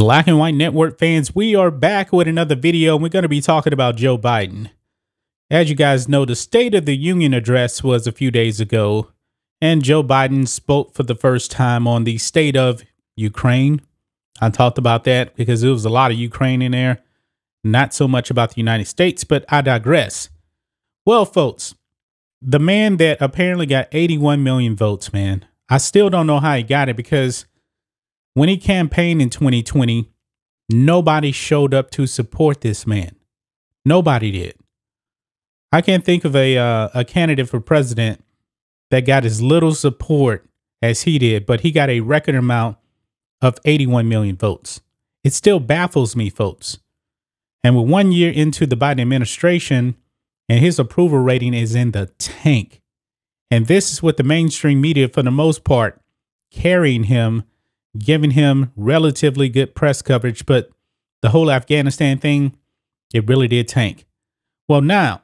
Black and White Network fans, we are back with another video and we're going to be talking about Joe Biden. As you guys know, the State of the Union address was a few days ago, and Joe Biden spoke for the first time on the state of Ukraine. I talked about that because there was a lot of Ukraine in there, not so much about the United States, but I digress. Well, folks, the man that apparently got 81 million votes, man, I still don't know how he got it because when he campaigned in 2020, nobody showed up to support this man. Nobody did. I can't think of a uh, a candidate for president that got as little support as he did, but he got a record amount of 81 million votes. It still baffles me, folks. And with one year into the Biden administration, and his approval rating is in the tank. And this is with the mainstream media, for the most part, carrying him giving him relatively good press coverage, but the whole Afghanistan thing, it really did tank. Well, now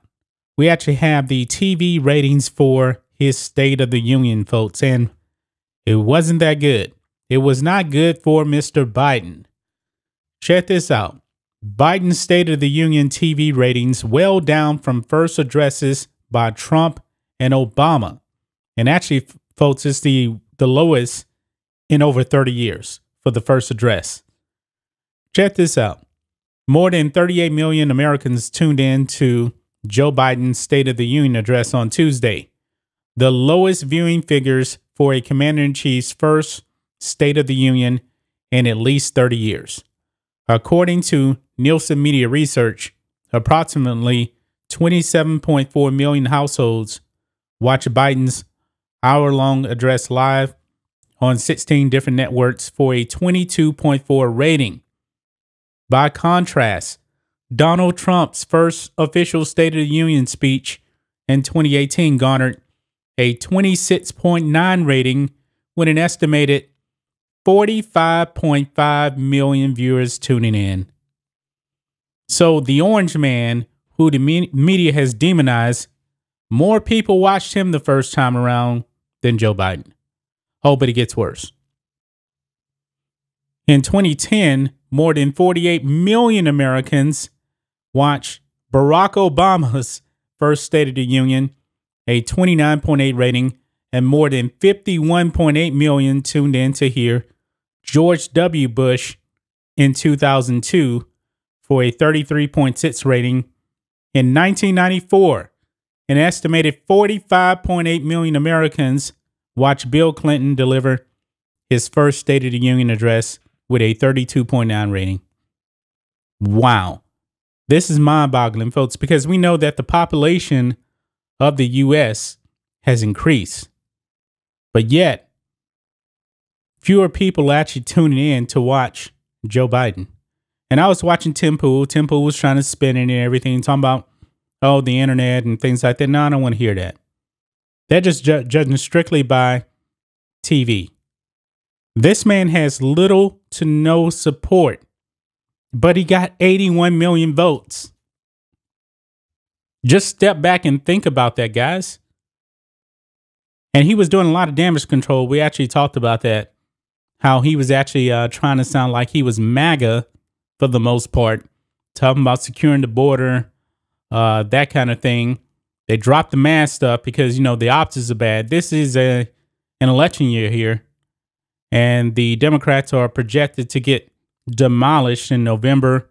we actually have the TV ratings for his State of the Union, folks, and it wasn't that good. It was not good for Mr. Biden. Check this out Biden's State of the Union TV ratings well down from first addresses by Trump and Obama. And actually, folks, it's the, the lowest in over 30 years for the first address. Check this out. More than 38 million Americans tuned in to Joe Biden's State of the Union address on Tuesday, the lowest viewing figures for a commander in chief's first State of the Union in at least 30 years. According to Nielsen Media Research, approximately 27.4 million households watch Biden's hour long address live on 16 different networks for a 22.4 rating. By contrast, Donald Trump's first official State of the Union speech in 2018 garnered a 26.9 rating with an estimated 45.5 million viewers tuning in. So, the Orange Man, who the media has demonized, more people watched him the first time around than Joe Biden. Oh, but it gets worse. In 2010, more than 48 million Americans watched Barack Obama's first State of the Union, a 29.8 rating, and more than 51.8 million tuned in to hear George W. Bush in 2002 for a 33.6 rating. In 1994, an estimated 45.8 million Americans Watch Bill Clinton deliver his first State of the Union address with a 32.9 rating. Wow. This is mind boggling, folks, because we know that the population of the U.S. has increased. But yet, fewer people actually tuning in to watch Joe Biden. And I was watching Tim Pool. Tim Pool was trying to spin it and everything, talking about, oh, the internet and things like that. No, I don't want to hear that. They're just ju- judging strictly by TV. This man has little to no support, but he got 81 million votes. Just step back and think about that, guys. And he was doing a lot of damage control. We actually talked about that. How he was actually uh, trying to sound like he was MAGA for the most part, talking about securing the border, uh, that kind of thing. They dropped the mask stuff because you know the optics are bad. This is a an election year here, and the Democrats are projected to get demolished in November.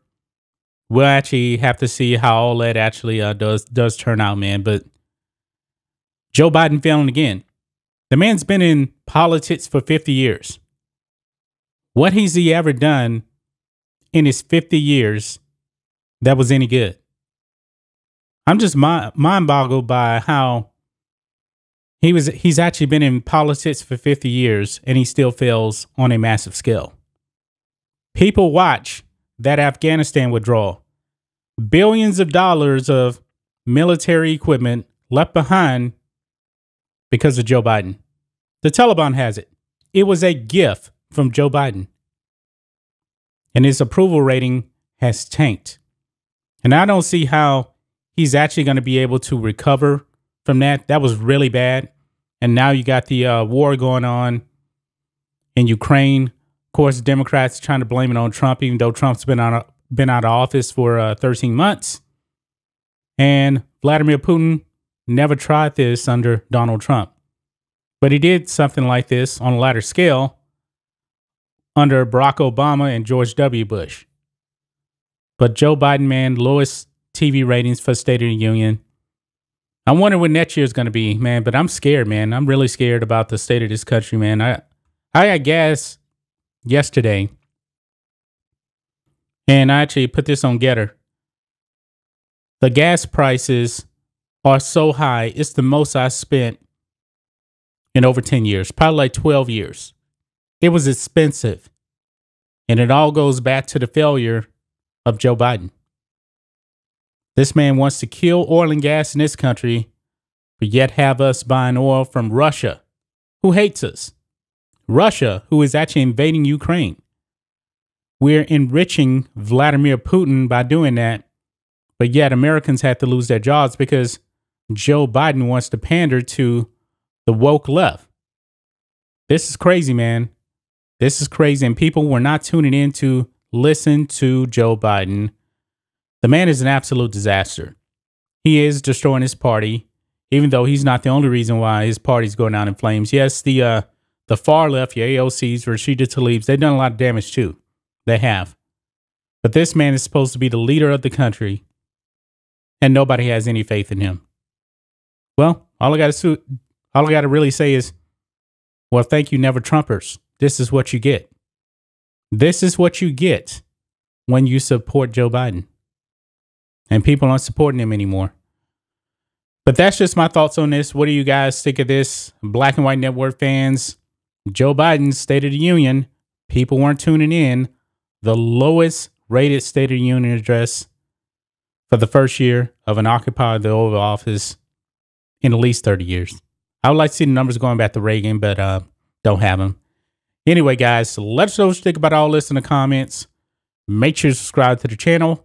We'll actually have to see how all that actually uh, does does turn out, man. But Joe Biden failing again. The man's been in politics for 50 years. What has he ever done in his 50 years that was any good? I'm just mind, boggled by how he was he's actually been in politics for 50 years and he still fails on a massive scale. People watch that Afghanistan withdrawal. Billions of dollars of military equipment left behind because of Joe Biden. The Taliban has it. It was a gift from Joe Biden. And his approval rating has tanked. And I don't see how he's actually going to be able to recover from that. That was really bad. And now you got the uh, war going on in Ukraine, Of course, Democrats trying to blame it on Trump, even though Trump's been out been out of office for uh, 13 months. And Vladimir Putin never tried this under Donald Trump, but he did something like this on a lighter scale under Barack Obama and George W. Bush. But Joe Biden, man, lowest TV ratings for State of the Union. I wonder what next year is going to be, man. But I'm scared, man. I'm really scared about the state of this country, man. I, I got gas yesterday, and I actually put this on Gettr. The gas prices are so high. It's the most I spent in over 10 years, probably like 12 years. It was expensive. And it all goes back to the failure of Joe Biden. This man wants to kill oil and gas in this country, but yet have us buying oil from Russia, who hates us. Russia, who is actually invading Ukraine. We're enriching Vladimir Putin by doing that, but yet Americans have to lose their jobs because Joe Biden wants to pander to the woke left. This is crazy, man. This is crazy. And people were not tuning in to listen to Joe Biden. The man is an absolute disaster. He is destroying his party, even though he's not the only reason why his party's going down in flames. Yes, the uh, the far left, the AOCs, Rashida Tlaib's, they've done a lot of damage too. They have. But this man is supposed to be the leader of the country, and nobody has any faith in him. Well, all I got to all I got to really say is, well, thank you, never Trumpers. This is what you get. This is what you get when you support Joe Biden. And people aren't supporting him anymore. But that's just my thoughts on this. What do you guys think of this? Black and White Network fans, Joe Biden's State of the Union, people weren't tuning in. The lowest rated State of the Union address for the first year of an occupied the Oval Office in at least 30 years. I would like to see the numbers going back to Reagan, but uh, don't have them. Anyway, guys, let us know what you think about all this in the comments. Make sure to subscribe to the channel,